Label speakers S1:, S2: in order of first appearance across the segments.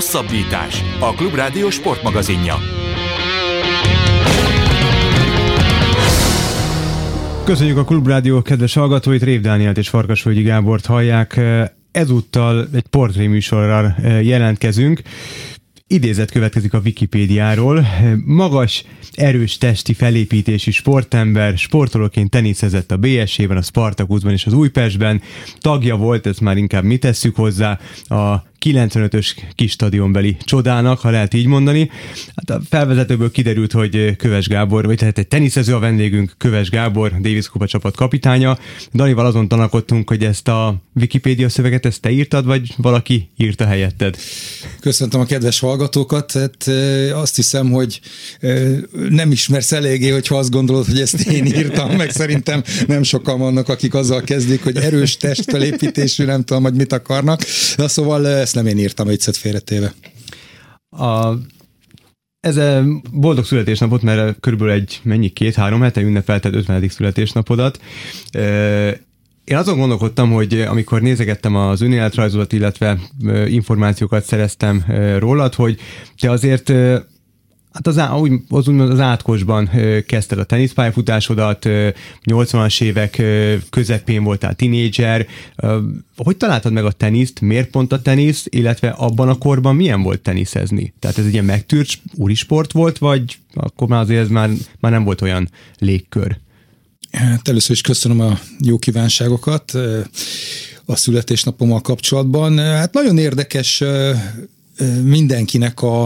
S1: Hosszabbítás. A Klubrádió sportmagazinja.
S2: Köszönjük a Klubrádió kedves hallgatóit, Rév Dánielt és Farkasvölgyi Gábort hallják. Ezúttal egy portréműsorral jelentkezünk. Idézet következik a Wikipédiáról. Magas, erős testi felépítési sportember, sportolóként teniszezett a BSC-ben, a Spartakuszban és az Újpestben. Tagja volt, ezt már inkább mi tesszük hozzá, a 95-ös kis stadionbeli csodának, ha lehet így mondani. Hát a felvezetőből kiderült, hogy Köves Gábor, vagy tehát egy teniszező a vendégünk, Köves Gábor, Davis Kupa csapat kapitánya. Danival azon tanakodtunk, hogy ezt a Wikipédia szöveget ezt te írtad, vagy valaki írta helyetted?
S3: Köszöntöm a kedves hallgatókat. Hát, azt hiszem, hogy nem ismersz eléggé, hogyha azt gondolod, hogy ezt én írtam, meg szerintem nem sokan vannak, akik azzal kezdik, hogy erős testfelépítésű, nem tudom, hogy mit akarnak. De szóval ezt nem én írtam egyszer félretéve.
S2: A ez a boldog születésnapot, mert körülbelül egy mennyi, két-három hete ünnepelted 50. születésnapodat. Én azon gondolkodtam, hogy amikor nézegettem az önéletrajzolat, illetve információkat szereztem rólad, hogy te azért Hát az, úgy, az, az átkosban kezdted a teniszpályafutásodat, 80-as évek közepén voltál tinédzser. Hogy találtad meg a teniszt? Miért pont a tenisz? Illetve abban a korban milyen volt teniszezni? Tehát ez egy ilyen megtűrt úrisport volt, vagy akkor már azért ez már, már nem volt olyan légkör?
S3: Hát először is köszönöm a jó kívánságokat a születésnapommal kapcsolatban. Hát nagyon érdekes mindenkinek a,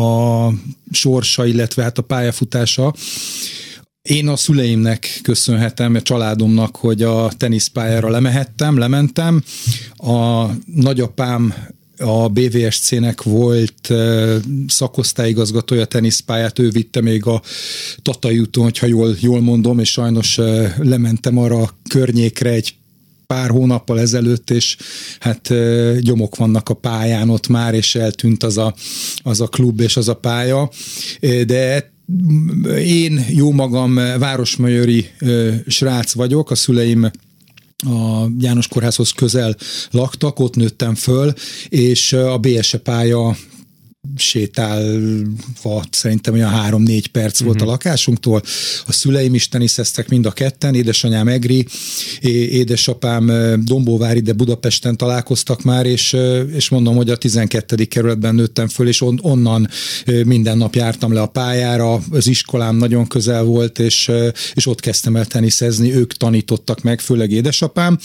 S3: a sorsa, illetve hát a pályafutása. Én a szüleimnek köszönhetem, a családomnak, hogy a teniszpályára lemehettem, lementem. A nagyapám a BVSC-nek volt szakosztályigazgatója teniszpályát, ő vitte még a Tatai úton, hogyha jól, jól mondom, és sajnos lementem arra a környékre egy pár hónappal ezelőtt, és hát gyomok vannak a pályán ott már, és eltűnt az a, az a klub és az a pálya, de én jó magam városmajori srác vagyok, a szüleim a János Kórházhoz közel laktak, ott nőttem föl, és a BSE pálya sétálva szerintem olyan három-négy perc uh-huh. volt a mhm. lakásunktól. A szüleim is teniszeztek mind a ketten, édesanyám Egri, édesapám Dombóvári, de Budapesten találkoztak már, és, és mondom, hogy a 12. kerületben nőttem föl, és on, onnan minden nap jártam le a pályára, az iskolám nagyon közel volt, és, és ott kezdtem el teniszezni, ők tanítottak meg, főleg édesapám,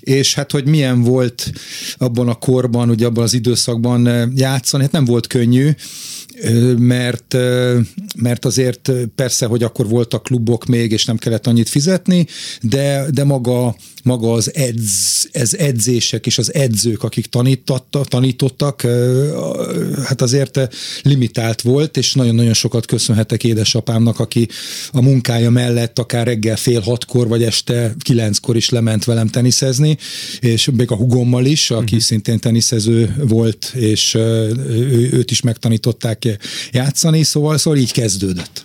S3: és hát, hogy milyen volt abban a korban, ugye abban az időszakban játszani, hát nem volt könnyű, könnyű, mert, mert azért persze, hogy akkor voltak klubok még, és nem kellett annyit fizetni, de, de maga maga az edz, ez edzések és az edzők, akik tanította, tanítottak, hát azért limitált volt, és nagyon-nagyon sokat köszönhetek édesapámnak, aki a munkája mellett akár reggel fél hatkor, vagy este kilenckor is lement velem teniszezni, és még a hugommal is, aki uh-huh. szintén teniszező volt, és ő, őt is megtanították játszani, szóval, szóval így kezdődött.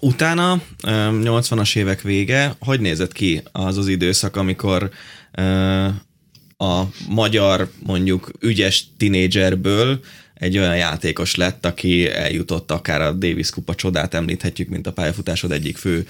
S4: Utána, 80-as évek vége, hogy nézett ki az az időszak, amikor a magyar mondjuk ügyes tinédzserből egy olyan játékos lett, aki eljutott akár a Davis Kupa csodát említhetjük, mint a pályafutásod egyik fő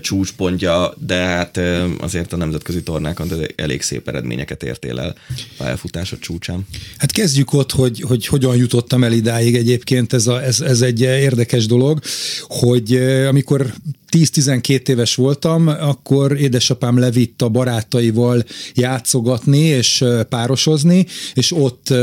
S4: csúcspontja, de hát azért a nemzetközi tornákon elég szép eredményeket értél el pályafutásod csúcsán.
S3: Hát kezdjük ott, hogy, hogy hogyan jutottam el idáig egyébként, ez, a, ez, ez egy érdekes dolog, hogy amikor 10-12 éves voltam, akkor édesapám levitt a barátaival játszogatni és párosozni, és ott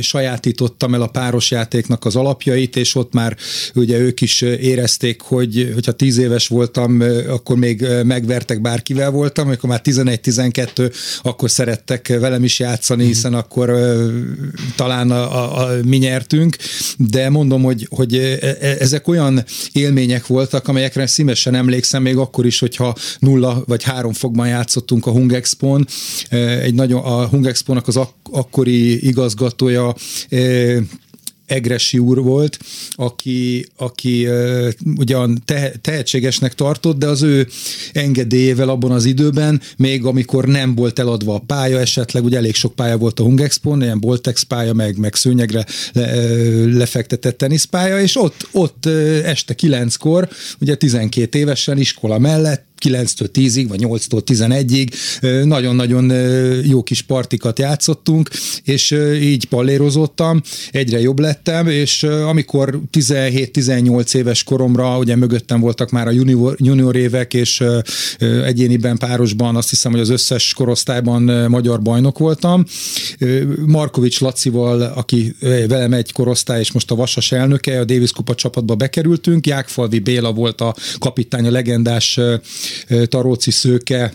S3: sajátítottam el a párosjátéknak az alapjait, és ott már ugye ők is érezték, hogy hogyha 10 éves voltam, akkor még megvertek bárkivel voltam, amikor már 11-12, akkor szerettek velem is játszani, mhm. hiszen akkor talán a, a, a, mi nyertünk, de mondom, hogy, hogy e, e, ezek olyan élmények voltak, amelyekre szívesen emlékszem, még akkor is, hogyha nulla vagy három fokban játszottunk a Hungexpon. Egy nagyon, a Hungexponak az ak- akkori igazgatója Egresi úr volt, aki, aki ugyan te, tehetségesnek tartott, de az ő engedélyével abban az időben, még amikor nem volt eladva a pálya, esetleg ugye elég sok pálya volt a Hungexpon, ilyen Boltex pálya, meg, meg szőnyegre le, lefektetett teniszpálya, és ott, ott este kilenckor, ugye 12 évesen iskola mellett 9-től 10-ig, vagy 8-tól 11-ig nagyon-nagyon jó kis partikat játszottunk, és így pallérozottam, egyre jobb lettem, és amikor 17-18 éves koromra, ugye mögöttem voltak már a junior, junior évek, és egyéniben párosban azt hiszem, hogy az összes korosztályban magyar bajnok voltam. Markovics Lacival, aki velem egy korosztály, és most a Vasas elnöke, a Davis Kupa csapatba bekerültünk, Jákfalvi Béla volt a kapitány, a legendás Taróci Szőke,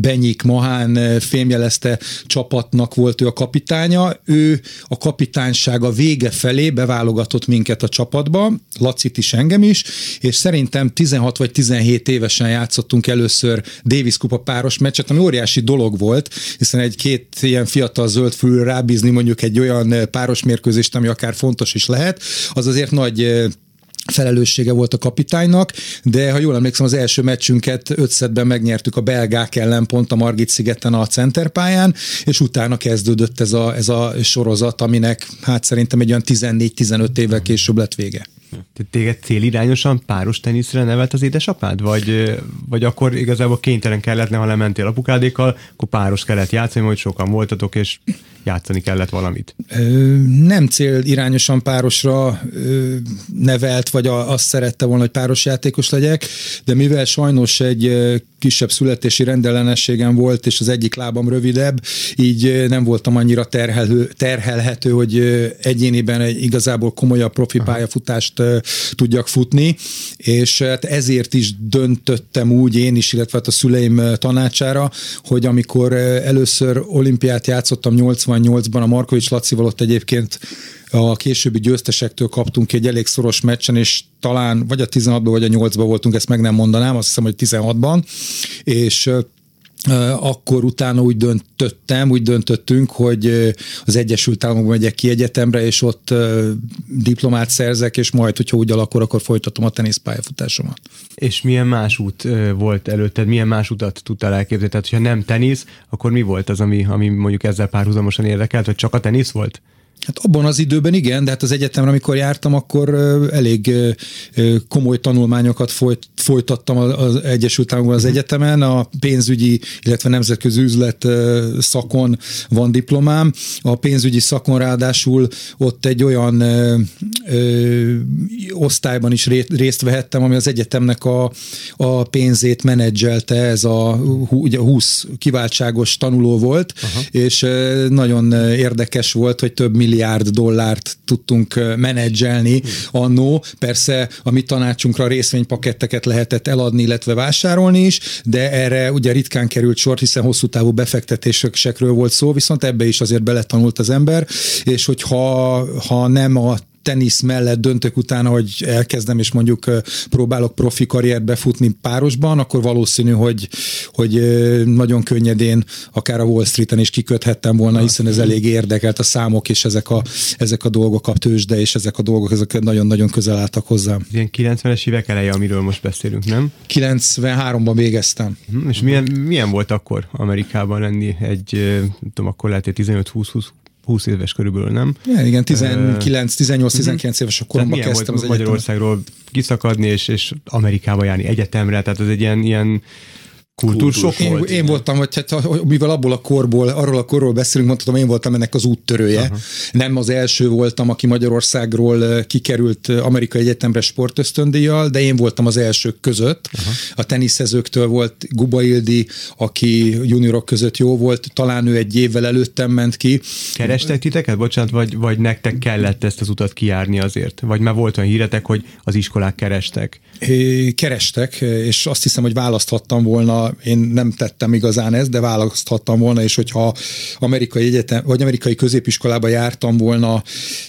S3: Benyik Mahán fémjelezte csapatnak volt ő a kapitánya. Ő a kapitánysága vége felé beválogatott minket a csapatba, Lacit is engem is, és szerintem 16 vagy 17 évesen játszottunk először Davis Kupa páros meccset, ami óriási dolog volt, hiszen egy-két ilyen fiatal zöldfülről rábízni mondjuk egy olyan páros mérkőzést, ami akár fontos is lehet, az azért nagy felelőssége volt a kapitánynak, de ha jól emlékszem, az első meccsünket ötszedben megnyertük a belgák ellen pont a Margit szigeten a centerpályán, és utána kezdődött ez a, ez a sorozat, aminek hát szerintem egy olyan 14-15 évvel később lett vége.
S2: Téged célirányosan páros teniszre nevelt az édesapád? Vagy, vagy akkor igazából kénytelen kellett, ha lementél apukádékkal, akkor páros kellett játszani, hogy sokan voltatok, és játszani kellett valamit?
S3: Nem célirányosan párosra nevelt, vagy azt szerette volna, hogy páros játékos legyek, de mivel sajnos egy kisebb születési rendellenességem volt, és az egyik lábam rövidebb, így nem voltam annyira terhelő, terhelhető, hogy egyéniben egy igazából komolyabb profi pályafutást tudjak futni, és hát ezért is döntöttem úgy én is, illetve hát a szüleim tanácsára, hogy amikor először olimpiát játszottam 88-ban a Markovics Lacival ott egyébként a későbbi győztesektől kaptunk egy elég szoros meccsen, és talán vagy a 16-ban, vagy a 8-ban voltunk, ezt meg nem mondanám, azt hiszem, hogy 16-ban, és akkor utána úgy döntöttem, úgy döntöttünk, hogy az Egyesült Államokban megyek ki egyetemre, és ott diplomát szerzek, és majd, hogyha úgy alakul, akkor folytatom a teniszpályafutásomat.
S2: És milyen más út volt előtted, milyen más utat tudtál elképzelni? Tehát, hogyha nem tenisz, akkor mi volt az, ami, ami mondjuk ezzel párhuzamosan érdekelt, vagy csak a tenisz volt?
S3: Hát abban az időben igen, de hát az egyetemre, amikor jártam, akkor elég komoly tanulmányokat folyt, folytattam az Egyesült Államokban az egyetemen. A pénzügyi, illetve nemzetközi üzlet szakon van diplomám. A pénzügyi szakon ráadásul ott egy olyan ö, ö, osztályban is részt vehettem, ami az egyetemnek a, a pénzét menedzselte, ez a ugye 20 kiváltságos tanuló volt, Aha. és nagyon érdekes volt, hogy több milliárd dollárt tudtunk menedzselni annó. Persze a mi tanácsunkra részvénypaketteket lehetett eladni, illetve vásárolni is, de erre ugye ritkán került sor, hiszen hosszú távú befektetésekről volt szó, viszont ebbe is azért beletanult az ember, és hogyha ha nem a tenisz mellett döntök utána, hogy elkezdem, és mondjuk próbálok profi karriert befutni párosban, akkor valószínű, hogy, hogy nagyon könnyedén akár a Wall Street-en is kiköthettem volna, hiszen ez elég érdekelt a számok, és ezek a, ezek a dolgok, a tőzsde, és ezek a dolgok, ezek nagyon-nagyon közel álltak hozzám.
S2: Ilyen 90-es évek eleje, amiről most beszélünk, nem?
S3: 93-ban végeztem.
S2: Hm, és milyen, milyen volt akkor Amerikában lenni egy, tudom, akkor lehet 15-20 20 éves körülbelül, nem?
S3: Ja, igen, 19, 18, 19 éves a koromban kezdtem
S2: az Magyarországról kiszakadni és, és Amerikába járni egyetemre, tehát ez egy ilyen, ilyen Kultúrsok
S3: én, volt? Én voltam, hogy hát, mivel abból a korból, arról a korról beszélünk, mondhatom, én voltam ennek az úttörője. Aha. Nem az első voltam, aki Magyarországról kikerült Amerikai Egyetemre sportösztöndíjjal, de én voltam az elsők között. Aha. A teniszezőktől volt Guba Ildi, aki juniorok között jó volt, talán ő egy évvel előttem ment ki.
S2: Kerestek titeket, bocsánat, vagy, vagy nektek kellett ezt az utat kijárni azért? Vagy már volt olyan híretek, hogy az iskolák kerestek?
S3: É, kerestek, és azt hiszem, hogy választhattam volna volna, én nem tettem igazán ezt, de választhattam volna, és hogyha amerikai egyetem, vagy amerikai középiskolába jártam volna,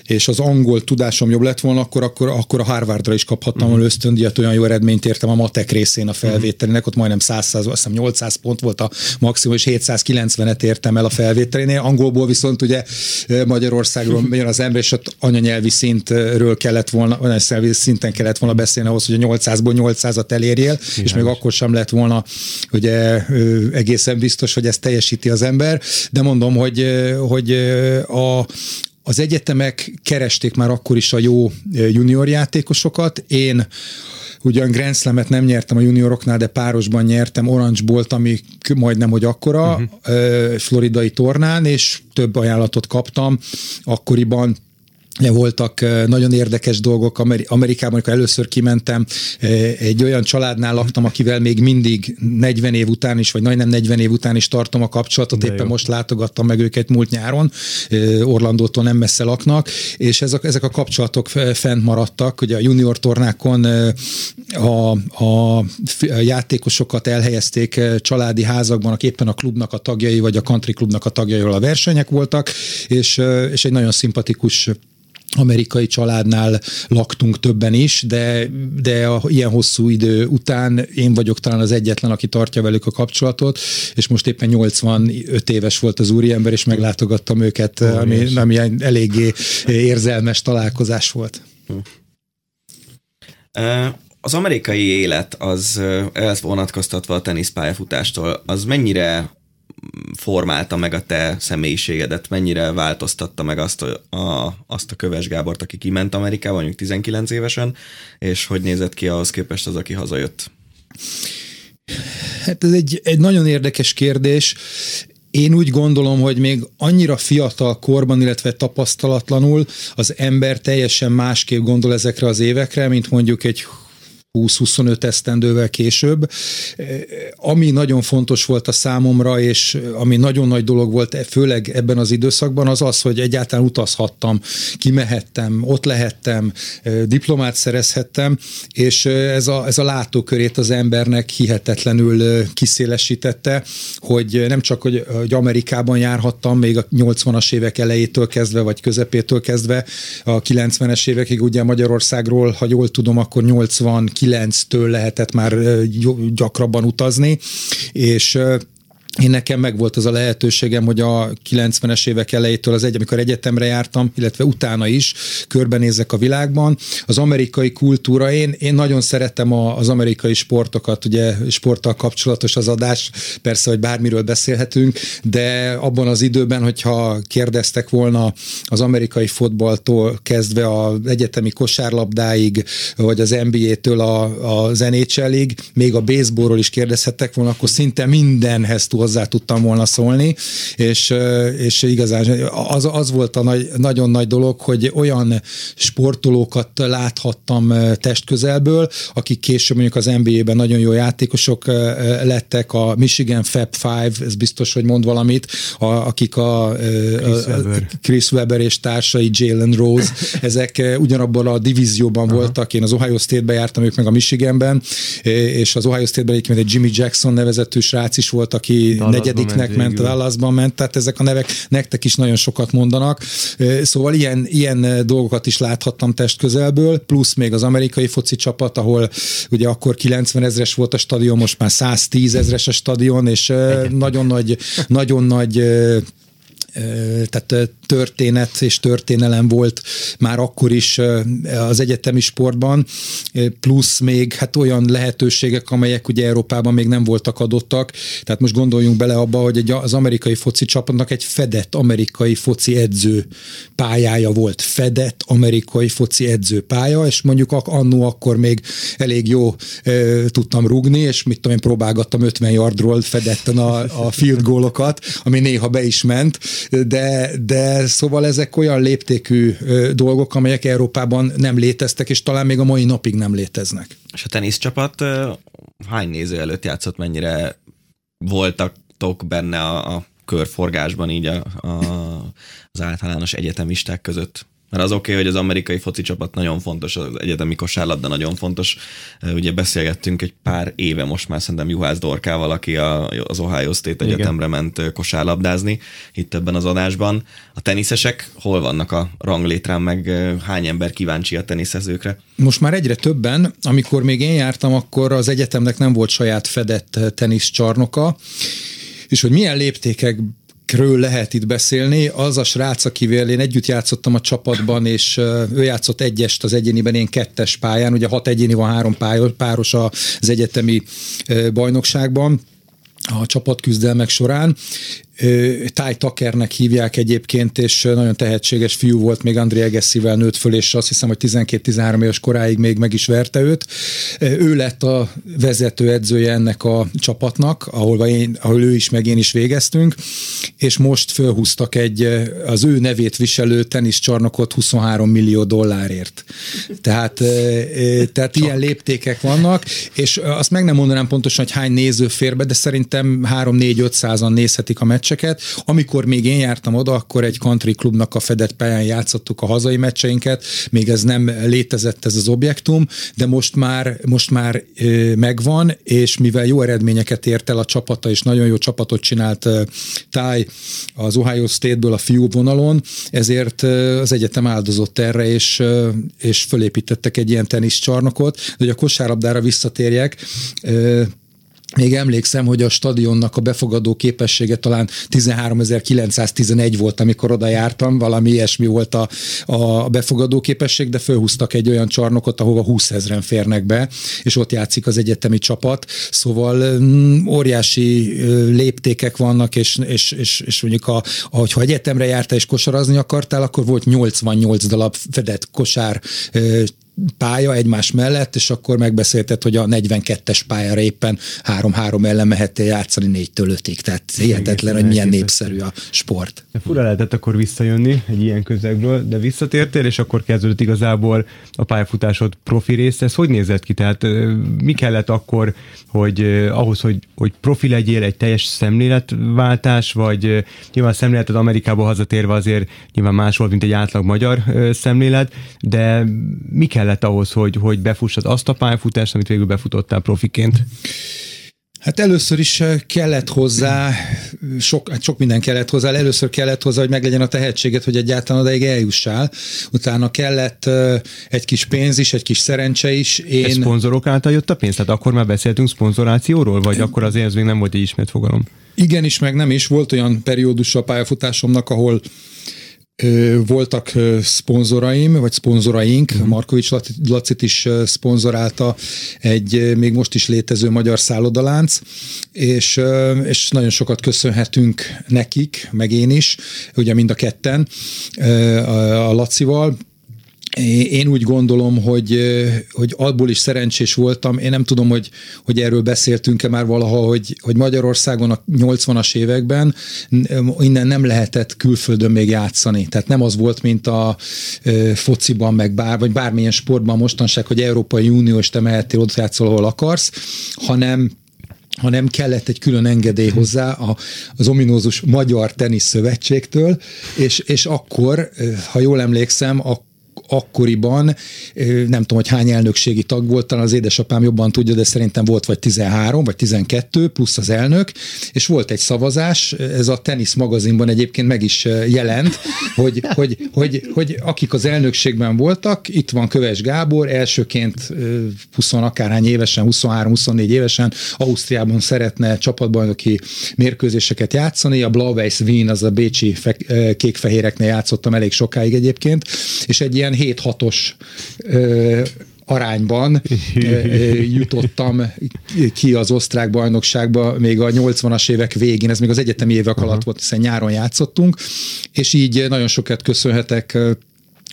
S3: és az angol tudásom jobb lett volna, akkor, akkor, akkor a Harvardra is kaphattam volna uh-huh. ösztöndíjat, olyan jó eredményt értem a matek részén a felvételinek, ott majdnem 100, 100 azt hiszem 800 pont volt a maximum, és 790-et értem el a felvételénél. Angolból viszont ugye Magyarországról jön az ember, és ott anyanyelvi szintről kellett volna, anyanyelvi szinten kellett volna beszélni ahhoz, hogy a 800-ból 800-at elérjél, Igen. és még akkor sem lett volna ugye egészen biztos, hogy ezt teljesíti az ember, de mondom, hogy, hogy a, az egyetemek keresték már akkor is a jó junior játékosokat. Én ugyan Grand Slam-et nem nyertem a junioroknál, de párosban nyertem Orange Bolt, ami majdnem, hogy akkora, uh-huh. floridai tornán, és több ajánlatot kaptam. Akkoriban voltak nagyon érdekes dolgok. Amerikában, amikor először kimentem, egy olyan családnál laktam, akivel még mindig 40 év után is, vagy majdnem 40 év után is tartom a kapcsolatot, De éppen jó. most látogattam meg őket múlt nyáron, Orlandótól nem messze laknak, és ezek, ezek a kapcsolatok fent maradtak, ugye a junior tornákon a, a játékosokat elhelyezték családi házakban, akik éppen a klubnak a tagjai, vagy a country klubnak a tagjai, a versenyek voltak, és, és egy nagyon szimpatikus amerikai családnál laktunk többen is, de, de a ilyen hosszú idő után én vagyok talán az egyetlen, aki tartja velük a kapcsolatot, és most éppen 85 éves volt az úriember, és meglátogattam őket, oh, ami, ami eléggé érzelmes találkozás volt.
S4: Az amerikai élet az ez vonatkoztatva a teniszpályafutástól, az mennyire formálta meg a te személyiségedet, mennyire változtatta meg azt a, a, azt a Köves Gábort, aki kiment Amerikába, mondjuk 19 évesen, és hogy nézett ki ahhoz képest az, aki hazajött?
S3: Hát ez egy, egy nagyon érdekes kérdés. Én úgy gondolom, hogy még annyira fiatal korban, illetve tapasztalatlanul az ember teljesen másképp gondol ezekre az évekre, mint mondjuk egy 20-25 esztendővel később. Ami nagyon fontos volt a számomra, és ami nagyon nagy dolog volt, főleg ebben az időszakban, az az, hogy egyáltalán utazhattam, kimehettem, ott lehettem, diplomát szerezhettem, és ez a, ez a látókörét az embernek hihetetlenül kiszélesítette, hogy nem csak, hogy, hogy Amerikában járhattam, még a 80-as évek elejétől kezdve, vagy közepétől kezdve, a 90-es évekig ugye Magyarországról, ha jól tudom, akkor 80 9-től lehetett már gyakrabban utazni, és én nekem meg volt az a lehetőségem, hogy a 90-es évek elejétől az egy, amikor egyetemre jártam, illetve utána is körbenézek a világban. Az amerikai kultúra, én, én nagyon szeretem a, az amerikai sportokat, ugye sporttal kapcsolatos az adás, persze, hogy bármiről beszélhetünk, de abban az időben, hogyha kérdeztek volna az amerikai fotballtól kezdve az egyetemi kosárlabdáig, vagy az NBA-től a, az NHL-ig, még a baseballról is kérdezhettek volna, akkor szinte mindenhez túl hozzá tudtam volna szólni, és, és igazán az, az volt a nagy, nagyon nagy dolog, hogy olyan sportolókat láthattam testközelből, akik később mondjuk az NBA-ben nagyon jó játékosok lettek, a Michigan Fab Five, ez biztos, hogy mond valamit, a, akik a Chris, a, Webber. Chris Webber és társai, Jalen Rose, ezek ugyanabban a divízióban Aha. voltak, én az Ohio State-be jártam, ők meg a Michiganben, és az Ohio State-ben egy Jimmy Jackson nevezetű srác is volt, aki Dallasban negyediknek ment, ment Dallasban ment, tehát ezek a nevek nektek is nagyon sokat mondanak. Szóval ilyen, ilyen dolgokat is láthattam testközelből, plusz még az amerikai foci csapat, ahol ugye akkor 90 ezres volt a stadion, most már 110 ezres a stadion, és nagyon nagy, nagyon nagy tehát történet és történelem volt már akkor is az egyetemi sportban, plusz még hát olyan lehetőségek, amelyek ugye Európában még nem voltak adottak. Tehát most gondoljunk bele abba, hogy egy, az amerikai foci csapatnak egy fedett amerikai foci edző pályája volt. Fedett amerikai foci edző pálya, és mondjuk annó akkor még elég jó e, tudtam rugni, és mit tudom én, próbálgattam 50 yardról fedetten a, a field gólokat, ami néha be is ment, de, de szóval ezek olyan léptékű dolgok, amelyek Európában nem léteztek, és talán még a mai napig nem léteznek.
S4: És a teniszcsapat hány néző előtt játszott, mennyire voltak benne a, a körforgásban így a, a, az általános egyetemisták között? Mert az oké, okay, hogy az amerikai foci csapat nagyon fontos, az egyetemi kosárlabda nagyon fontos. Ugye beszélgettünk egy pár éve most már szerintem Juhász Dorkával, aki a, az Ohio State Egyetemre Igen. ment kosárlabdázni itt ebben az adásban. A teniszesek hol vannak a ranglétrán, meg hány ember kíváncsi a teniszezőkre?
S3: Most már egyre többen, amikor még én jártam, akkor az egyetemnek nem volt saját fedett teniszcsarnoka, és hogy milyen léptékek ről lehet itt beszélni. Az a srác, akivel én együtt játszottam a csapatban, és ő játszott egyest az egyéniben, én kettes pályán, ugye hat egyéni van, három páros az egyetemi bajnokságban a csapatküzdelmek során, Ty Tuckernek hívják egyébként, és nagyon tehetséges fiú volt, még André Egesszivel nőtt föl, és azt hiszem, hogy 12-13 éves koráig még meg is verte őt. Ő lett a vezető edzője ennek a csapatnak, ahol, én, ahol ő is, meg én is végeztünk, és most fölhúztak egy az ő nevét viselő teniszcsarnokot 23 millió dollárért. Tehát, tehát ilyen léptékek vannak, és azt meg nem mondanám pontosan, hogy hány néző fér be, de szerintem 3-4-5 százan nézhetik a meccs meccseket. Amikor még én jártam oda, akkor egy country klubnak a fedett pályán játszottuk a hazai meccseinket, még ez nem létezett ez az objektum, de most már, most már megvan, és mivel jó eredményeket ért el a csapata, és nagyon jó csapatot csinált Táj az Ohio State-ből a fiú vonalon, ezért az egyetem áldozott erre, és, és fölépítettek egy ilyen teniszcsarnokot, de hogy a kosárlabdára visszatérjek, még emlékszem, hogy a stadionnak a befogadó képessége talán 13.911 volt, amikor oda jártam, valami ilyesmi volt a, a befogadó képesség, de fölhúztak egy olyan csarnokot, ahova 20 ezeren férnek be, és ott játszik az egyetemi csapat, szóval mm, óriási léptékek vannak, és, és, és, és mondjuk, a, ahogyha egyetemre jártál és kosarazni akartál, akkor volt 88 darab fedett kosár pálya egymás mellett, és akkor megbeszélted, hogy a 42-es pályára éppen 3-3 ellen mehettél játszani 4-től 5-ig. Tehát hihetetlen, hogy milyen népszerű a sport.
S2: De fura lehetett akkor visszajönni egy ilyen közegből, de visszatértél, és akkor kezdődött igazából a pályafutásod profi része. Ez hogy nézett ki? Tehát mi kellett akkor, hogy ahhoz, hogy, hogy profi legyél, egy teljes szemléletváltás, vagy nyilván a szemléleted Amerikába hazatérve azért nyilván más volt, mint egy átlag magyar szemlélet, de mi kell kellett ahhoz, hogy, hogy befussad azt a pályafutást, amit végül befutottál profiként?
S3: Hát először is eh, kellett hozzá, sok, hát sok minden kellett hozzá, először kellett hozzá, hogy meglegyen a tehetséget, hogy egyáltalán odaig eljussál. Utána kellett eh, egy kis pénz is, egy kis szerencse is.
S2: Én... Ez szponzorok által jött a pénz? Tehát akkor már beszéltünk szponzorációról, vagy akkor azért ez még nem volt egy ismert fogalom?
S3: Igen is, meg nem is. Volt olyan periódus a pályafutásomnak, ahol voltak szponzoraim, vagy szponzoraink, uh-huh. Markovics Lacit is szponzorálta egy még most is létező magyar szállodalánc, és, és nagyon sokat köszönhetünk nekik, meg én is, ugye mind a ketten a Lacival, én úgy gondolom, hogy, hogy abból is szerencsés voltam. Én nem tudom, hogy, hogy erről beszéltünk-e már valaha, hogy, hogy Magyarországon a 80-as években innen nem lehetett külföldön még játszani. Tehát nem az volt, mint a fociban, meg bár, vagy bármilyen sportban mostanság, hogy Európai Uniós te mehettél oda játszol, ahol akarsz, hanem hanem kellett egy külön engedély hozzá a, az ominózus Magyar Tenisz Szövetségtől, és, és akkor, ha jól emlékszem, akkor akkoriban, nem tudom, hogy hány elnökségi tag volt, talán az édesapám jobban tudja, de szerintem volt vagy 13, vagy 12, plusz az elnök, és volt egy szavazás, ez a tenisz magazinban egyébként meg is jelent, hogy, hogy, hogy, hogy akik az elnökségben voltak, itt van Köves Gábor, elsőként 20 akárhány évesen, 23-24 évesen Ausztriában szeretne csapatbajnoki mérkőzéseket játszani, a Blau-Weiß Wien, az a bécsi fe- kékfehéreknél játszottam elég sokáig egyébként, és egy ilyen 7-6-os arányban jutottam ki az osztrák bajnokságba még a 80-as évek végén, ez még az egyetemi évek alatt volt, hiszen nyáron játszottunk, és így nagyon sokat köszönhetek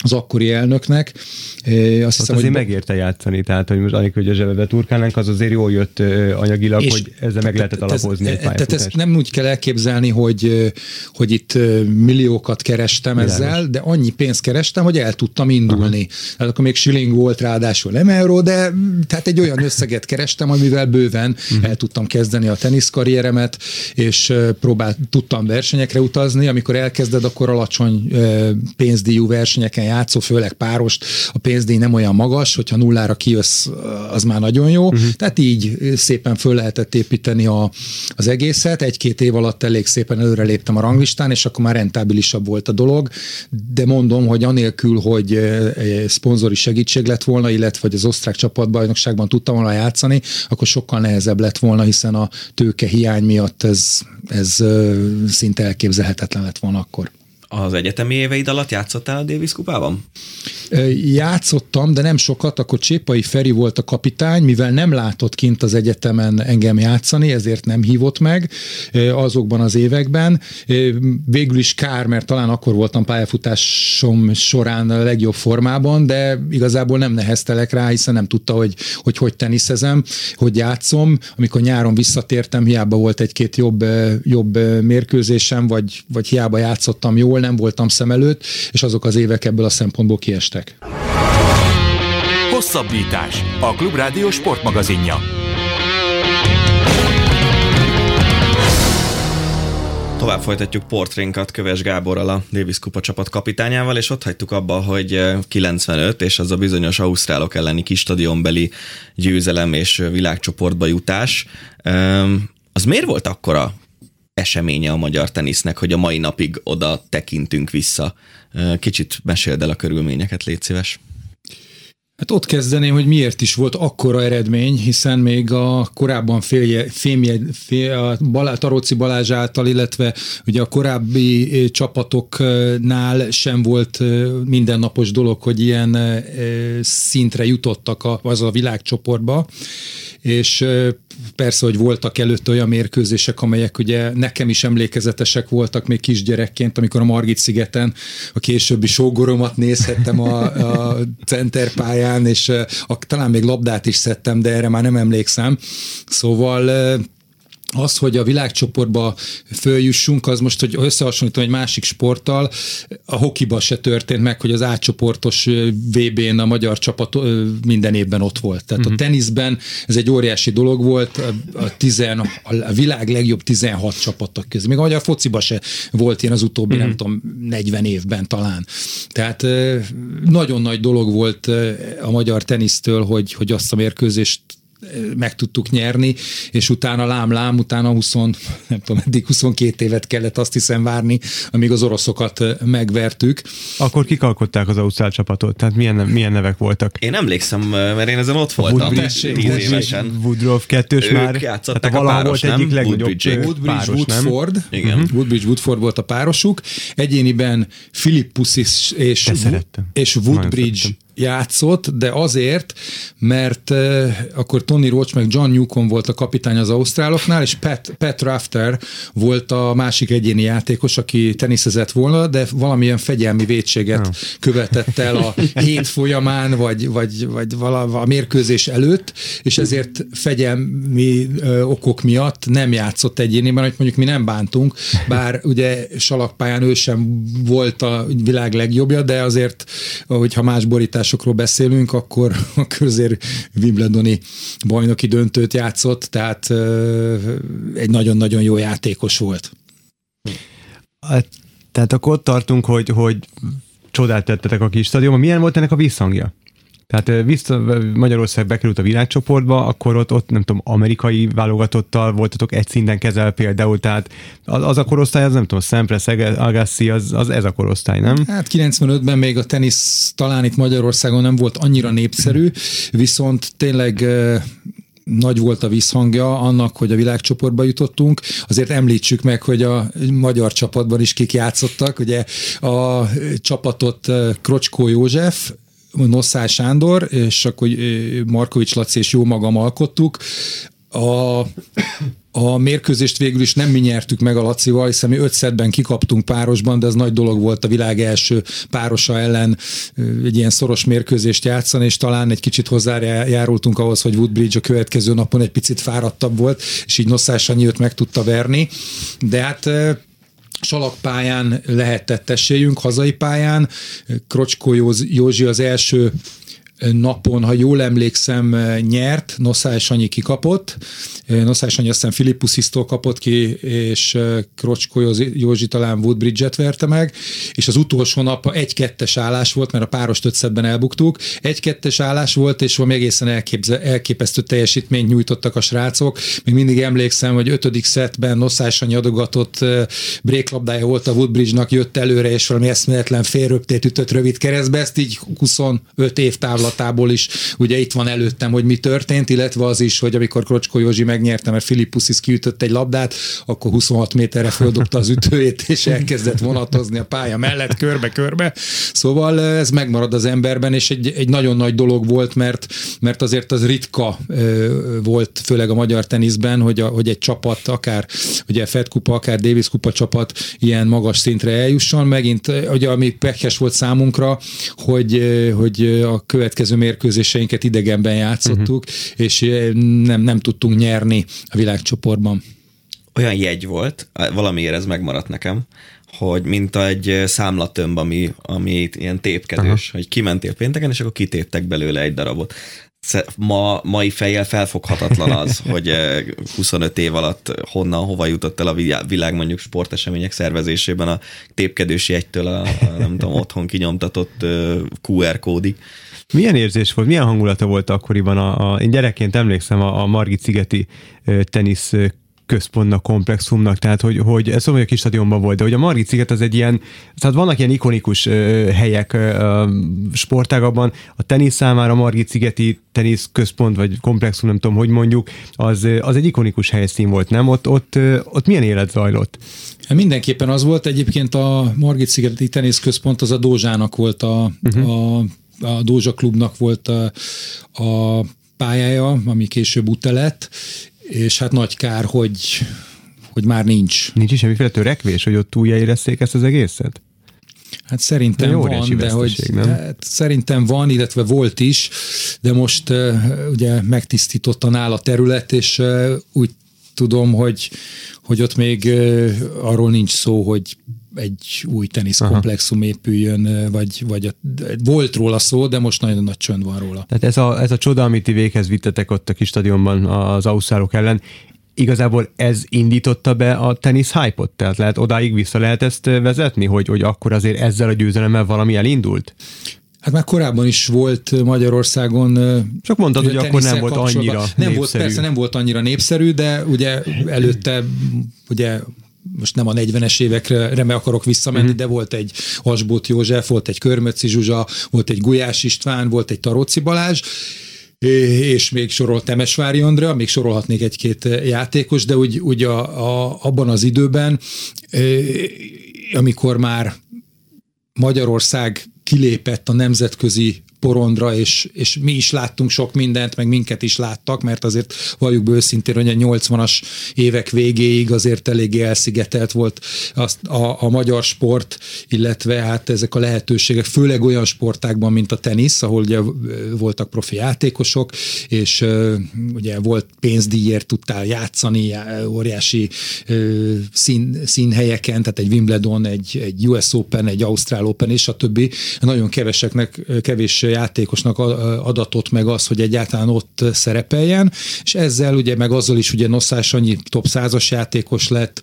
S3: az akkori elnöknek.
S2: Azt Azt hiszem, azért hogy megérte játszani, tehát hogy most anélkül, hogy a zsebebe turkálnánk, az azért jól jött anyagilag, hogy ezzel meg lehetett alapozni
S3: egy Tehát ezt nem úgy kell elképzelni, hogy, hogy itt milliókat kerestem Világos. ezzel, de annyi pénzt kerestem, hogy el tudtam indulni. Aha. Tehát akkor még shilling volt ráadásul, nem euró, de tehát egy olyan összeget kerestem, amivel bőven uh-huh. el tudtam kezdeni a teniszkarrieremet, és próbált, tudtam versenyekre utazni. Amikor elkezded, akkor alacsony pénzdíjú versenyeken mérkőzéseken játszó, főleg párost, a pénzdíj nem olyan magas, hogyha nullára kijössz, az már nagyon jó. Uh-huh. Tehát így szépen föl lehetett építeni a, az egészet. Egy-két év alatt elég szépen előre léptem a ranglistán, és akkor már rentábilisabb volt a dolog. De mondom, hogy anélkül, hogy szponzori segítség lett volna, illetve hogy az osztrák csapatbajnokságban tudtam volna játszani, akkor sokkal nehezebb lett volna, hiszen a tőke hiány miatt ez, ez szinte elképzelhetetlen lett volna akkor
S4: az egyetemi éveid alatt játszottál a Davis kupában?
S3: Játszottam, de nem sokat, akkor Csépai Feri volt a kapitány, mivel nem látott kint az egyetemen engem játszani, ezért nem hívott meg azokban az években. Végül is kár, mert talán akkor voltam pályafutásom során a legjobb formában, de igazából nem neheztelek rá, hiszen nem tudta, hogy hogy, hogy teniszezem, hogy játszom. Amikor nyáron visszatértem, hiába volt egy-két jobb, jobb mérkőzésem, vagy, vagy hiába játszottam jól, nem voltam szem előtt, és azok az évek ebből a szempontból kiestek.
S1: Hosszabbítás. A Klubrádió sportmagazinja.
S4: Tovább folytatjuk portrénkat Köves Gáborral, a Davis Kupa csapat kapitányával, és ott hagytuk abba, hogy 95, és az a bizonyos ausztrálok elleni kis stadionbeli győzelem és világcsoportba jutás. Az miért volt akkora eseménye a magyar tenisznek, hogy a mai napig oda tekintünk vissza. Kicsit meséld el a körülményeket, légy szíves.
S3: Hát ott kezdeném, hogy miért is volt akkora eredmény, hiszen még a korábban félje, fémje, fél, a Balá, Taróci Balázs által, illetve ugye a korábbi csapatoknál sem volt mindennapos dolog, hogy ilyen szintre jutottak a, az a világcsoportba, és persze, hogy voltak előtt olyan mérkőzések, amelyek ugye nekem is emlékezetesek voltak még kisgyerekként, amikor a Margit szigeten a későbbi sógoromat nézhettem a, a centerpályán, és a, talán még labdát is szedtem, de erre már nem emlékszem. Szóval az, hogy a világcsoportba följussunk, az most, hogy összehasonlítom egy másik sporttal, a hokiba se történt meg, hogy az átcsoportos VB-n a magyar csapat minden évben ott volt. Tehát uh-huh. a mhm. teniszben ez egy óriási dolog volt, a, tizen, a világ legjobb 16 csapatok közé. Még a magyar fociba se volt ilyen az utóbbi, uh-huh. nem tudom, 40 évben talán. Tehát nagyon nagy dolog volt a magyar tenisztől, hogy, hogy azt a mérkőzést meg tudtuk nyerni, és utána lám-lám, utána 20, nem tudom, eddig 22 évet kellett azt hiszem várni, amíg az oroszokat megvertük.
S2: Akkor kik alkották az Ausztrál csapatot? Tehát milyen, milyen nevek voltak?
S4: Én emlékszem, mert én ezen ott voltam. Woodbridge, tíz évesen.
S2: Woodruff kettős
S4: ők
S2: már.
S4: játszották a páros, volt nem? egyik
S2: legnagyobb Woodbridge,
S3: Woodbridge páros, Woodford. Nem? Igen. Uh-huh. Woodbridge Woodford volt a párosuk. Egyéniben Philippus és, és, és Woodbridge játszott, de azért, mert uh, akkor Tony Roach meg John Newcomb volt a kapitány az Ausztráloknál, és Pat, Pat Rafter volt a másik egyéni játékos, aki teniszezett volna, de valamilyen fegyelmi vétséget követett el a hét folyamán, vagy, vagy, vagy vala, a mérkőzés előtt, és ezért fegyelmi uh, okok miatt nem játszott egyéniben, hogy mondjuk mi nem bántunk, bár ugye salakpályán ő sem volt a világ legjobbja, de azért, hogyha más borítás választásokról beszélünk, akkor, akkor azért Wimbledoni bajnoki döntőt játszott, tehát egy nagyon-nagyon jó játékos volt.
S2: Hát, tehát akkor ott tartunk, hogy, hogy csodát tettetek a kis stadionban. Milyen volt ennek a visszhangja? Tehát vissza, Magyarország bekerült a világcsoportba, akkor ott, ott nem tudom, amerikai válogatottal voltatok egy szinten kezel például, tehát az, a korosztály, az nem tudom, Sampras, Agassi, az, az ez a korosztály, nem?
S3: Hát 95-ben még a tenisz talán itt Magyarországon nem volt annyira népszerű, viszont tényleg nagy volt a visszhangja annak, hogy a világcsoportba jutottunk. Azért említsük meg, hogy a magyar csapatban is kik játszottak. Ugye a csapatot Krocskó József, Nosszál Sándor, és akkor Markovics Laci és jó magam alkottuk. A, a mérkőzést végül is nem mi nyertük meg a Lacival, hiszen mi öt kikaptunk párosban, de ez nagy dolog volt a világ első párosa ellen egy ilyen szoros mérkőzést játszani, és talán egy kicsit hozzájárultunk ahhoz, hogy Woodbridge a következő napon egy picit fáradtabb volt, és így Nosszás Sanyi meg tudta verni. De hát salakpályán lehetett esélyünk, hazai pályán. Krocskó Józsi az első napon, ha jól emlékszem, nyert, Noszá és Sanyi kikapott, Noszá és Sanyi aztán Filippusisztól kapott ki, és Krocskó Józsi talán Woodbridge-et verte meg, és az utolsó nap egy-kettes állás volt, mert a páros ötszedben elbuktuk, egy-kettes állás volt, és valami egészen elképze, elképesztő teljesítményt nyújtottak a srácok. Még mindig emlékszem, hogy ötödik szetben Noszá és Sanyi adogatott bréklabdája volt a Woodbridge-nak, jött előre, és valami eszméletlen félröptét ütött rövid keresztbe, ezt így 25 év távlatából is ugye itt van előttem, hogy mi történt, illetve az is, hogy amikor Krocskó Józsi megnyerte, mert Filippusis kiütött egy labdát, akkor 26 méterre földobta az ütőjét, és elkezdett vonatozni a pálya mellett körbe-körbe. Szóval ez megmarad az emberben, és egy, egy nagyon nagy dolog volt, mert, mert azért az ritka volt, főleg a magyar teniszben, hogy, a, hogy egy csapat, akár ugye Fed kupa, akár Davis kupa csapat ilyen magas szintre eljusson. Megint, ugye ami pekes volt számunkra, hogy, hogy a következő mérkőzéseinket idegenben játszottuk, uh-huh. és nem, nem tudtunk nyerni a világcsoportban.
S4: Olyan jegy volt, valamiért ez megmaradt nekem, hogy mint egy számlatömb, ami, ami ilyen tépkedős, Aha. hogy kimentél pénteken, és akkor kitéptek belőle egy darabot ma, mai fejjel felfoghatatlan az, hogy 25 év alatt honnan, hova jutott el a világ mondjuk sportesemények szervezésében a tépkedős jegytől a, a nem tudom, otthon kinyomtatott QR kódig.
S2: Milyen érzés volt, milyen hangulata volt akkoriban? A, a, én gyerekként emlékszem a, a Margit szigeti tenisz központnak, komplexumnak, tehát hogy, hogy ez szóval a kis stadionban volt, de hogy a Margit sziget az egy ilyen, tehát vannak ilyen ikonikus ö, helyek ö, sportágabban, a tenisz számára a Margit szigeti tenisz központ, vagy komplexum, nem tudom, hogy mondjuk, az, az egy ikonikus helyszín volt, nem? Ott, ott, ott milyen élet zajlott?
S3: Hát mindenképpen az volt, egyébként a Margit szigeti teniszközpont az a Dózsának volt a, uh-huh. a, a Dózsa klubnak volt a, a pályája, ami később ute lett, és hát nagy kár, hogy, hogy már nincs.
S2: Nincs is semmiféle törekvés, hogy ott újjáérezték ezt az egészet?
S3: Hát szerintem de van, de hogy nem? Hát szerintem van, illetve volt is, de most uh, ugye megtisztította a terület, és uh, úgy tudom, hogy, hogy ott még arról nincs szó, hogy egy új teniszkomplexum épüljön, vagy, vagy a, volt róla szó, de most nagyon nagy csönd van róla.
S2: Tehát ez a, ez a csoda, amit ti véghez vittetek ott a kis stadionban az ausztrálok ellen, igazából ez indította be a tenisz hype-ot? Tehát lehet odáig vissza lehet ezt vezetni, hogy, hogy akkor azért ezzel a győzelemmel valami elindult?
S3: Hát már korábban is volt Magyarországon.
S2: Csak mondtad, hogy akkor nem volt annyira Nem
S3: népszerű. volt, persze nem volt annyira népszerű, de ugye előtte ugye most nem a 40-es évekre me akarok visszamenni, uh-huh. de volt egy Asbót József, volt egy Körmöci Zsuzsa, volt egy Gulyás István, volt egy Taróci Balázs, és még sorolt Temesvári Andrea, még sorolhatnék egy-két játékos, de úgy, úgy a, a, abban az időben, amikor már Magyarország kilépett a nemzetközi porondra, és, és mi is láttunk sok mindent, meg minket is láttak, mert azért valljuk be őszintén, hogy a 80-as évek végéig azért eléggé elszigetelt volt azt a, a magyar sport, illetve hát ezek a lehetőségek, főleg olyan sportákban, mint a tenisz, ahol ugye voltak profi játékosok, és ugye volt pénzdíjért tudtál játszani, óriási szín, színhelyeken, tehát egy Wimbledon, egy, egy US Open, egy Ausztrál Open, és a többi. Nagyon keveseknek, kevés játékosnak adatot meg az, hogy egyáltalán ott szerepeljen, és ezzel ugye meg azzal is ugye Nosszás annyi top százas játékos lett,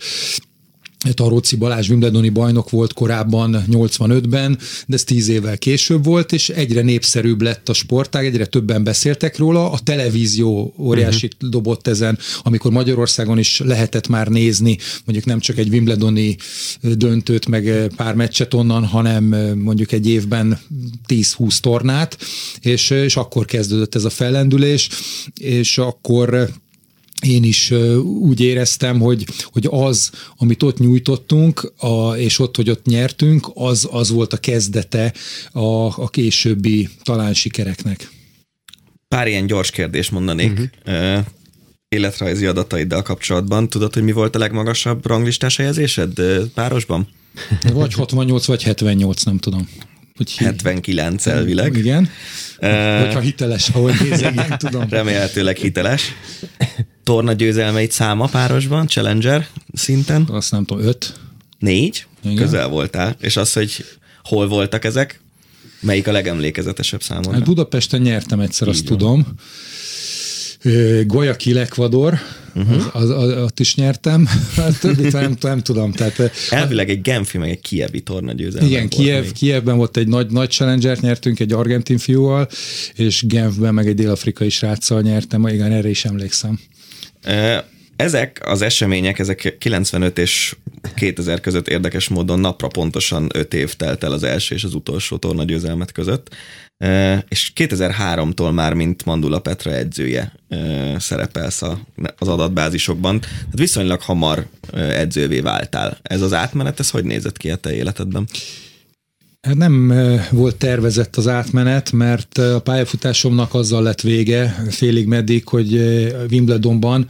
S3: Taróci Balázs Wimbledoni bajnok volt korábban 85-ben, de ez 10 évvel később volt, és egyre népszerűbb lett a sportág, egyre többen beszéltek róla. A televízió óriási uh-huh. dobott ezen, amikor Magyarországon is lehetett már nézni, mondjuk nem csak egy Wimbledoni döntőt, meg pár meccset onnan, hanem mondjuk egy évben 10-20 tornát, és, és akkor kezdődött ez a fellendülés, és akkor én is úgy éreztem, hogy, hogy az, amit ott nyújtottunk, a, és ott, hogy ott nyertünk, az, az volt a kezdete a, a későbbi talán sikereknek.
S4: Pár ilyen gyors kérdést mondanék. Uh-huh. életrajzi adataiddal kapcsolatban. Tudod, hogy mi volt a legmagasabb ranglistás helyezésed párosban?
S3: Vagy 68, vagy 78, nem tudom.
S4: Hogy 79 elvileg.
S3: Igen. Uh, Hogyha hiteles, ahogy nézem, nem tudom.
S4: Remélhetőleg hiteles torna győzelmeit száma párosban, Challenger szinten?
S3: Azt nem tudom, öt?
S4: Négy? Igen. Közel voltál. És az, hogy hol voltak ezek? Melyik a legemlékezetesebb számomra?
S3: Hát Budapesten nyertem egyszer,
S4: Így
S3: azt
S4: van.
S3: tudom. Guayaquil, Ecuador, uh-huh. az, az, az, ott is nyertem, a többit nem, nem tudom. Tehát,
S4: Elvileg egy Genfi, meg egy Kievi torna győzelem
S3: igen, Kiev,
S4: még.
S3: Kievben volt egy nagy, nagy challenger nyertünk egy argentin fiúval, és Genfben meg egy dél-afrikai sráccal nyertem, igen, erre is emlékszem.
S4: Ezek az események, ezek 95 és 2000 között érdekes módon napra pontosan 5 év telt el az első és az utolsó torna győzelmet között. És 2003-tól már, mint Mandula Petra edzője szerepelsz az adatbázisokban. Tehát viszonylag hamar edzővé váltál. Ez az átmenet, ez hogy nézett ki a te életedben?
S3: Nem volt tervezett az átmenet, mert a pályafutásomnak azzal lett vége, félig meddig, hogy Wimbledonban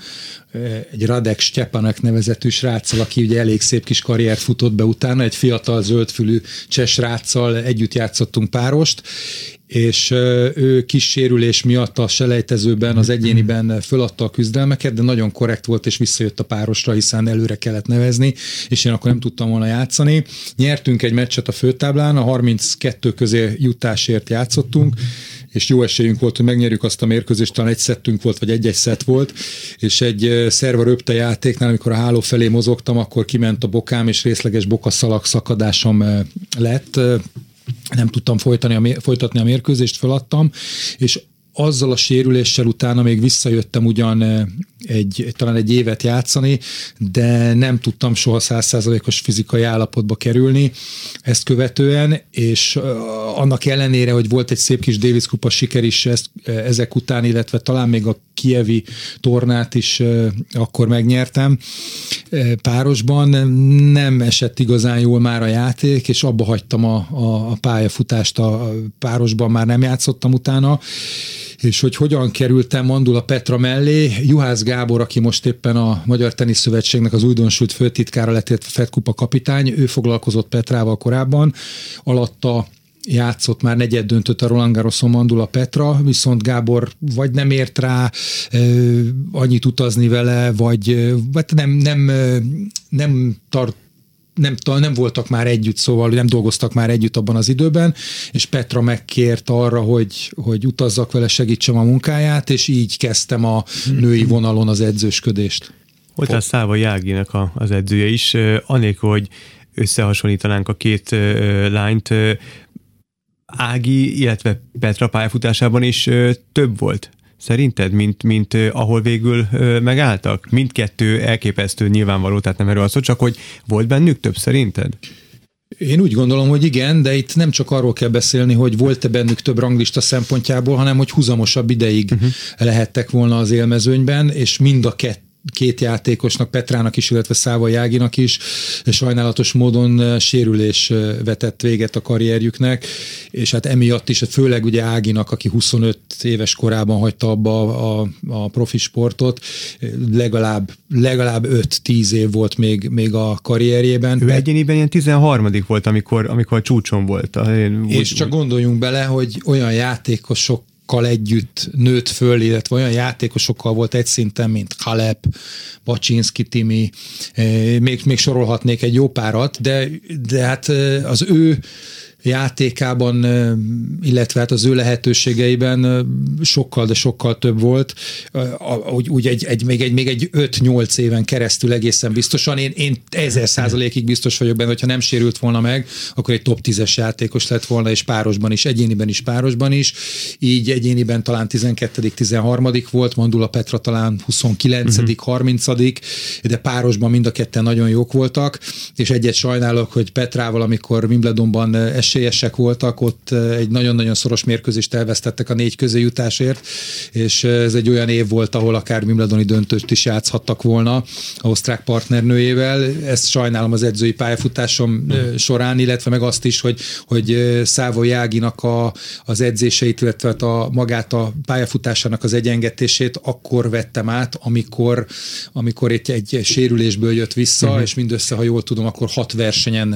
S3: egy Radek Stepanek nevezetű sráccal, aki ugye elég szép kis karriert futott be utána, egy fiatal zöldfülű cseh sráccal együtt játszottunk párost, és ő kis sérülés miatt a selejtezőben, az egyéniben föladta a küzdelmeket, de nagyon korrekt volt, és visszajött a párosra, hiszen előre kellett nevezni, és én akkor nem tudtam volna játszani. Nyertünk egy meccset a főtáblán, a 32 közé jutásért játszottunk, és jó esélyünk volt, hogy megnyerjük azt a mérkőzést, talán egy szettünk volt, vagy egy-egy szett volt, és egy szerva röpte játéknál, amikor a háló felé mozogtam, akkor kiment a bokám, és részleges bokaszalag szakadásom lett, nem tudtam folytani a, folytatni a mérkőzést, feladtam, és azzal a sérüléssel utána még visszajöttem ugyan egy, talán egy évet játszani, de nem tudtam soha százszázalékos fizikai állapotba kerülni ezt követően, és annak ellenére, hogy volt egy szép kis Davis kupa siker is ezt, ezek után, illetve talán még a kievi tornát is akkor megnyertem párosban, nem esett igazán jól már a játék, és abba hagytam a, a, a pályafutást, a párosban már nem játszottam utána, és hogy hogyan kerültem Mandula Petra mellé, Juhász Gábor, aki most éppen a Magyar Tenisz Szövetségnek az újdonsült főtitkára lett, illetve Fed Kupa kapitány, ő foglalkozott Petrával korábban, alatta játszott már negyed döntött a Roland Garroson Mandula Petra, viszont Gábor vagy nem ért rá ö, annyit utazni vele, vagy, vagy nem, nem, nem tart nem, nem voltak már együtt, szóval nem dolgoztak már együtt abban az időben, és Petra megkért arra, hogy, hogy utazzak vele, segítsem a munkáját, és így kezdtem a női vonalon az edzősködést.
S2: Voltál Száva Jáginak a, az edzője is, anélkül, hogy összehasonlítanánk a két lányt, Ági, illetve Petra pályafutásában is több volt. Szerinted, mint, mint ahol végül megálltak? Mindkettő elképesztő nyilvánvaló, tehát nem erről szó, csak hogy volt bennük több szerinted?
S3: Én úgy gondolom, hogy igen, de itt nem csak arról kell beszélni, hogy volt-e bennük több ranglista szempontjából, hanem hogy húzamosabb ideig uh-huh. lehettek volna az élmezőnyben, és mind a kettő két játékosnak, Petrának is, illetve Száva Jáginak is sajnálatos módon eh, sérülés eh, vetett véget a karrierjüknek, és hát emiatt is, hát főleg ugye Áginak, aki 25 éves korában hagyta abba a, a, profi sportot, eh, legalább, legalább 5-10 év volt még, még a karrierjében.
S2: Ő egyéniben ilyen 13 volt, amikor, amikor a csúcson volt. Én úgy-
S3: És csak gondoljunk bele, hogy olyan játékosok együtt nőtt föl, illetve olyan játékosokkal volt egy szinten, mint Kalep, Bacsinski Timi, eh, még, még sorolhatnék egy jó párat, de, de hát eh, az ő játékában, illetve hát az ő lehetőségeiben eh, sokkal, de sokkal több volt. Úgy, úgy egy, egy, még egy, még egy 5-8 éven keresztül egészen biztosan. Én, én ezer százalékig biztos vagyok benne, hogyha nem sérült volna meg, akkor egy top 10-es játékos lett volna, és párosban is, egyéniben is, párosban is. Így egyéniben talán 12 13 volt, Mandula Petra talán 29 uh-huh. 30 de párosban mind a ketten nagyon jók voltak, és egyet sajnálok, hogy Petrával, amikor Wimbledonban eh, esélyesek voltak, ott egy nagyon-nagyon szoros mérkőzést elvesztettek a négy közéjutásért, és ez egy olyan év volt, ahol akár Wimbledoni döntőt is játszhattak volna a osztrák partnernőjével. Ezt sajnálom az edzői pályafutásom során, illetve meg azt is, hogy, hogy Szávó Jáginak a, az edzéseit, illetve hát a magát a pályafutásának az egyengetését akkor vettem át, amikor, amikor itt egy sérülésből jött vissza, uh-huh. és mindössze, ha jól tudom, akkor hat versenyen,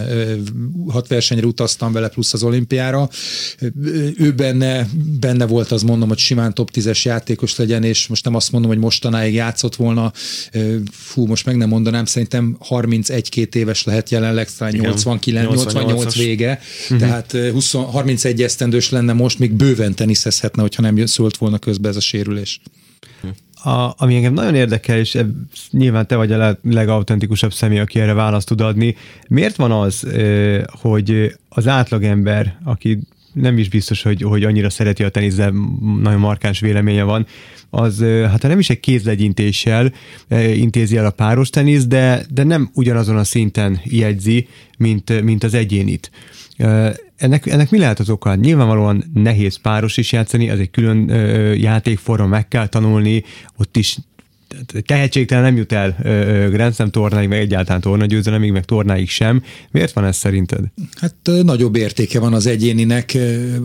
S3: hat versenyre utaztam vele vele plusz az olimpiára. Ő benne, benne volt, az mondom, hogy simán top 10-es játékos legyen, és most nem azt mondom, hogy mostanáig játszott volna, fú, most meg nem mondanám, szerintem 31-2 éves lehet jelenleg, talán 89, 88 vége, uh-huh. tehát 20, 31 esztendős lenne most, még bőven teniszezhetne, hogyha nem szólt volna közbe ez a sérülés
S2: a, ami engem nagyon érdekel, és nyilván te vagy a legautentikusabb személy, aki erre választ tud adni. Miért van az, hogy az átlagember, aki nem is biztos, hogy, hogy annyira szereti a tenisz, de nagyon markáns véleménye van, az hát nem is egy kézlegyintéssel intézi el a páros tenisz, de, de nem ugyanazon a szinten jegyzi, mint, mint az egyénit. Ennek, ennek mi lehet az oka? Nyilvánvalóan nehéz páros is játszani, az egy külön ö, játékforma, meg kell tanulni, ott is tehetségtelen nem jut el Grand Slam tornáig, meg egyáltalán tornagyőzelemig, meg tornáig sem. Miért van ez szerinted?
S3: Hát nagyobb értéke van az egyéninek,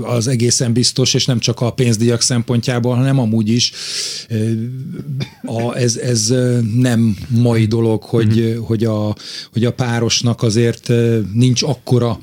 S3: az egészen biztos, és nem csak a pénzdíjak szempontjából, hanem amúgy is. A, ez, ez nem mai dolog, hogy, mm-hmm. hogy, a, hogy a párosnak azért nincs akkora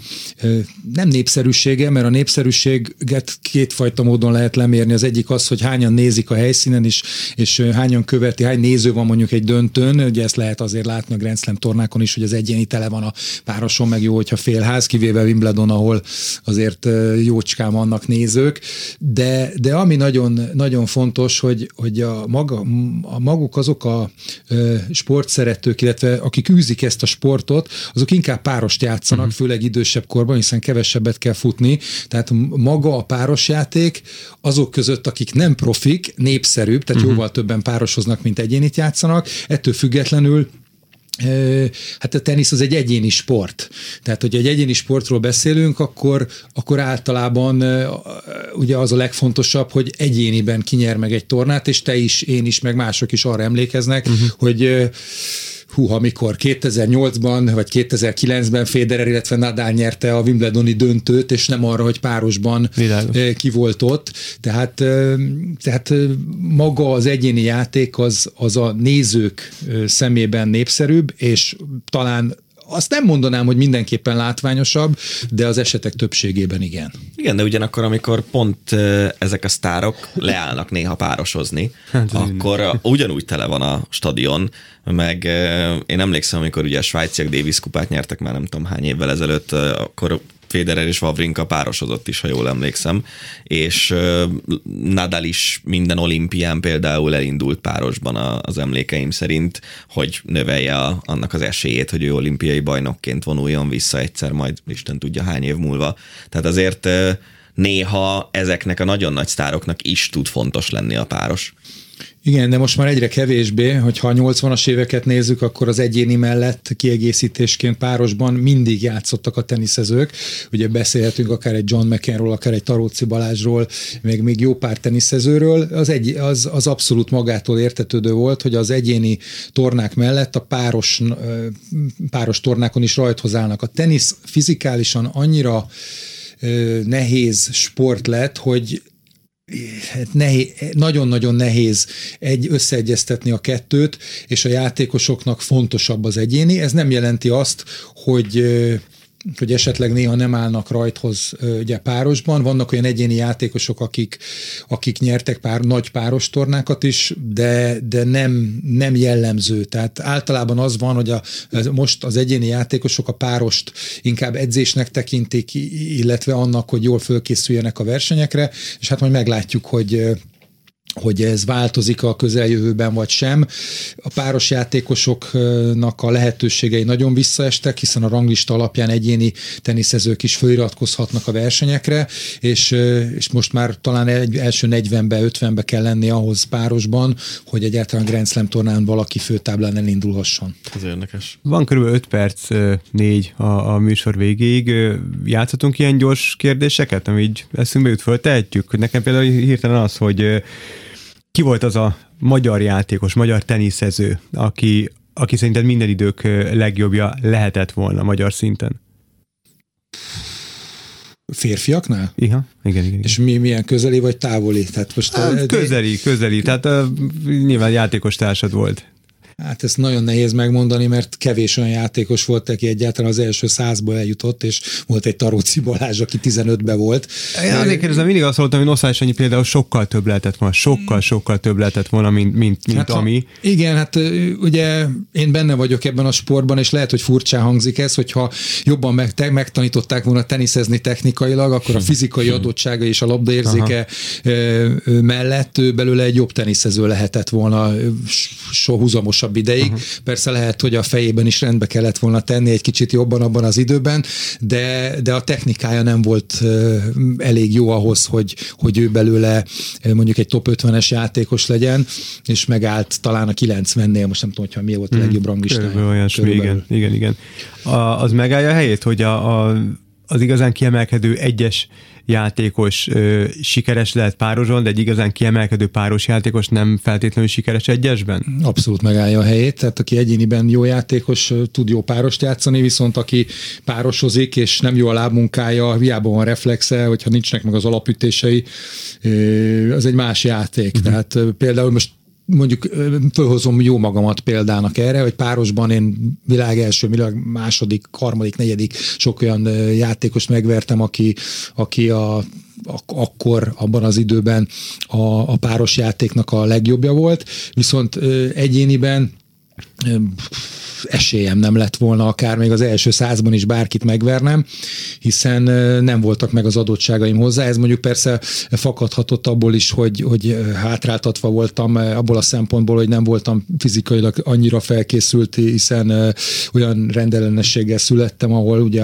S3: nem népszerűsége, mert a népszerűséget kétfajta módon lehet lemérni. Az egyik az, hogy hányan nézik a helyszínen, és, és hányan követi, hány néző van mondjuk egy döntőn, ugye ezt lehet azért látni a Grand Slam tornákon is, hogy az egyéni tele van a pároson, meg jó, hogyha félház, kivéve Wimbledon, ahol azért jócskán vannak nézők, de, de ami nagyon, nagyon fontos, hogy, hogy a, maga, a maguk azok a sportszeretők, illetve akik űzik ezt a sportot, azok inkább párost játszanak, uh-huh. főleg idősebb korban, hiszen kevesebbet kell futni, tehát maga a párosjáték azok között, akik nem profik, népszerűbb, tehát uh-huh. jóval többen párosoznak, mint egyénit játszanak, ettől függetlenül Hát a tenisz az egy egyéni sport. Tehát, hogy egy egyéni sportról beszélünk, akkor, akkor általában ugye az a legfontosabb, hogy egyéniben kinyer meg egy tornát, és te is, én is, meg mások is arra emlékeznek, uh-huh. hogy hú, amikor 2008-ban vagy 2009-ben Federer, illetve Nadal nyerte a Wimbledoni döntőt, és nem arra, hogy párosban Világos. Eh, ki volt ott. Tehát, eh, tehát eh, maga az egyéni játék az, az a nézők szemében népszerűbb, és talán azt nem mondanám, hogy mindenképpen látványosabb, de az esetek többségében igen.
S4: Igen, de ugyanakkor, amikor pont ezek a sztárok leállnak néha párosozni, hát, akkor ugyanúgy tele van a stadion, meg én emlékszem, amikor ugye a svájciak Davis kupát nyertek már nem tudom hány évvel ezelőtt, akkor Federer és Wawrinka párosozott is, ha jól emlékszem, és Nadal is minden olimpián például elindult párosban az emlékeim szerint, hogy növelje annak az esélyét, hogy ő olimpiai bajnokként vonuljon vissza egyszer, majd Isten tudja hány év múlva. Tehát azért néha ezeknek a nagyon nagy sztároknak is tud fontos lenni a páros.
S3: Igen, de most már egyre kevésbé, hogyha a 80-as éveket nézzük, akkor az egyéni mellett kiegészítésként párosban mindig játszottak a teniszezők. Ugye beszélhetünk akár egy John McEnroe, akár egy Taróci Balázsról, még, még jó pár teniszezőről. Az, egy, az, az abszolút magától értetődő volt, hogy az egyéni tornák mellett a páros, páros tornákon is rajthoz állnak. A tenisz fizikálisan annyira nehéz sport lett, hogy hát nehéz, nagyon-nagyon nehéz egy összeegyeztetni a kettőt, és a játékosoknak fontosabb az egyéni. Ez nem jelenti azt, hogy hogy esetleg néha nem állnak rajthoz ugye párosban. Vannak olyan egyéni játékosok, akik, akik nyertek pár nagy páros tornákat is, de, de nem, nem jellemző. Tehát általában az van, hogy a, most az egyéni játékosok a párost inkább edzésnek tekintik, illetve annak, hogy jól fölkészüljenek a versenyekre, és hát majd meglátjuk, hogy hogy ez változik a közeljövőben vagy sem. A páros játékosoknak a lehetőségei nagyon visszaestek, hiszen a ranglista alapján egyéni teniszezők is feliratkozhatnak a versenyekre, és, és most már talán egy első 40-be, 50-be kell lenni ahhoz párosban, hogy egyáltalán Grand Slam tornán valaki főtáblán elindulhasson.
S4: Ez érdekes.
S2: Van kb. 5 perc, 4 a, a műsor végéig. Játszhatunk ilyen gyors kérdéseket, ami így eszünkbe jut, föltehetjük? Nekem például hirtelen az, hogy ki volt az a magyar játékos, magyar teniszező, aki, aki szerinted minden idők legjobbja lehetett volna magyar szinten?
S3: Férfiaknál?
S2: Igen, igen, igen.
S3: És mi, milyen közeli vagy távoli? Tehát
S2: most hát, közeli, közeli. Tehát uh, nyilván játékos társad volt.
S3: Hát ezt nagyon nehéz megmondani, mert kevés olyan játékos volt, aki egyáltalán az első százból eljutott, és volt egy Taróci Balázs, aki 15-be volt.
S2: Én azért kérdezem, mindig azt mondtam, hogy Noszás Sanyi például sokkal több lehetett volna, sokkal, sokkal több lehetett volna, mint, mint, mint
S3: hát,
S2: ami.
S3: Ha, igen, hát ugye én benne vagyok ebben a sportban, és lehet, hogy furcsán hangzik ez, hogyha jobban meg, te, megtanították volna teniszezni technikailag, akkor a fizikai adottsága és a labdaérzéke Aha. mellett belőle egy jobb teniszező lehetett volna so húzamosabb ideig. Uh-huh. Persze lehet, hogy a fejében is rendbe kellett volna tenni egy kicsit jobban abban az időben, de, de a technikája nem volt elég jó ahhoz, hogy, hogy ő belőle mondjuk egy top 50-es játékos legyen, és megállt talán a 90-nél, most nem tudom, hogy mi volt a mhm. legjobb rangistája.
S2: Olyan, igen, igen, igen. A, az megállja a helyét, hogy a, a, az igazán kiemelkedő egyes játékos ö, sikeres lehet pároson, de egy igazán kiemelkedő páros játékos nem feltétlenül sikeres egyesben?
S3: Abszolút megállja a helyét, tehát aki egyéniben jó játékos, tud jó párost játszani, viszont aki párosozik, és nem jó a lábmunkája, hiába van reflexe, hogyha nincsnek meg az alapütései, az egy más játék. Uh-huh. Tehát például most mondjuk fölhozom jó magamat példának erre, hogy párosban én világ első, világ második, harmadik, negyedik sok olyan játékost megvertem, aki, aki a akkor abban az időben a, a páros játéknak a legjobbja volt, viszont egyéniben esélyem nem lett volna akár még az első százban is bárkit megvernem, hiszen nem voltak meg az adottságaim hozzá. Ez mondjuk persze fakadhatott abból is, hogy, hogy hátráltatva voltam abból a szempontból, hogy nem voltam fizikailag annyira felkészült, hiszen olyan rendellenességgel születtem, ahol ugye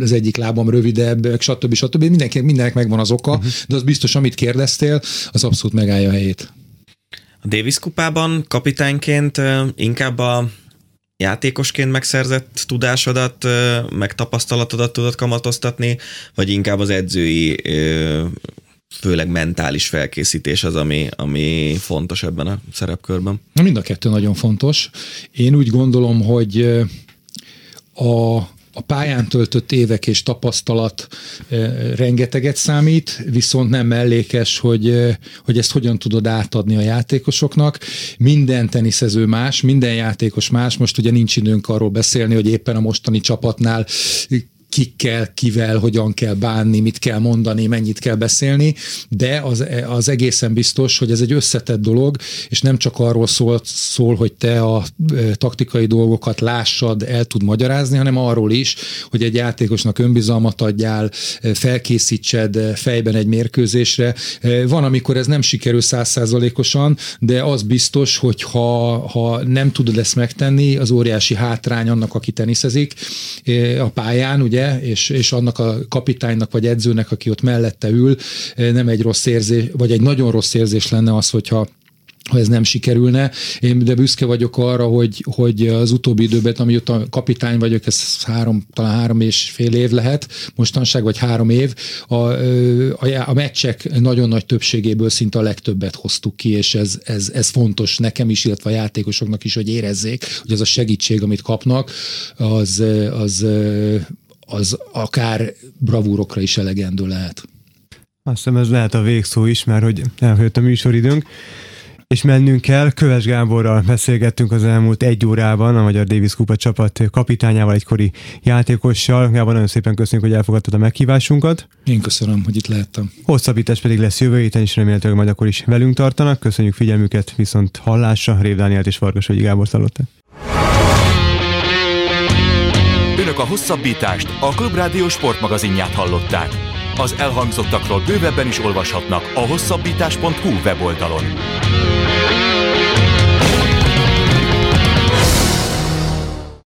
S3: az egyik lábam rövidebb, stb. stb. Mindenki, mindenek megvan az oka, uh-huh. de az biztos, amit kérdeztél, az abszolút megállja a helyét.
S4: A Davis kupában kapitányként inkább a játékosként megszerzett tudásodat, meg tapasztalatodat tudod kamatoztatni, vagy inkább az edzői főleg mentális felkészítés az, ami, ami fontos ebben a szerepkörben?
S3: Mind a kettő nagyon fontos. Én úgy gondolom, hogy a a pályán töltött évek és tapasztalat rengeteget számít, viszont nem mellékes, hogy, hogy ezt hogyan tudod átadni a játékosoknak. Minden teniszező más, minden játékos más. Most ugye nincs időnk arról beszélni, hogy éppen a mostani csapatnál kikkel, kivel, hogyan kell bánni, mit kell mondani, mennyit kell beszélni, de az, az egészen biztos, hogy ez egy összetett dolog, és nem csak arról szól, szól, hogy te a taktikai dolgokat lássad, el tud magyarázni, hanem arról is, hogy egy játékosnak önbizalmat adjál, felkészítsed fejben egy mérkőzésre. Van, amikor ez nem sikerül százszázalékosan, de az biztos, hogy ha, ha nem tudod ezt megtenni, az óriási hátrány annak, aki teniszezik a pályán, ugye és, és annak a kapitánynak vagy edzőnek, aki ott mellette ül, nem egy rossz érzés, vagy egy nagyon rossz érzés lenne az, hogyha ha ez nem sikerülne. Én de büszke vagyok arra, hogy, hogy az utóbbi időben, amióta kapitány vagyok, ez három, talán három és fél év lehet, mostanság, vagy három év, a, a, a meccsek nagyon nagy többségéből szinte a legtöbbet hoztuk ki, és ez, ez, ez fontos nekem is, illetve a játékosoknak is, hogy érezzék, hogy az a segítség, amit kapnak, az, az, az akár bravúrokra is elegendő lehet.
S2: Azt hiszem ez lehet a végszó is, mert hogy elfogyott a műsoridőnk és mennünk kell. Köves Gáborral beszélgettünk az elmúlt egy órában, a Magyar Davis Kupa csapat kapitányával, egykori játékossal. Gábor, nagyon szépen köszönjük, hogy elfogadtad a meghívásunkat.
S3: Én köszönöm, hogy itt lehettem.
S2: Hosszabbítás pedig lesz jövő héten, és remélhetőleg majd akkor is velünk tartanak. Köszönjük figyelmüket, viszont hallásra. Rév Dánielt és Vargas vagy Gábor hallották.
S1: Önök a hosszabbítást, a Klubrádió sportmagazinját hallották. Az elhangzottakról bővebben is olvashatnak a hosszabbítás.hu weboldalon.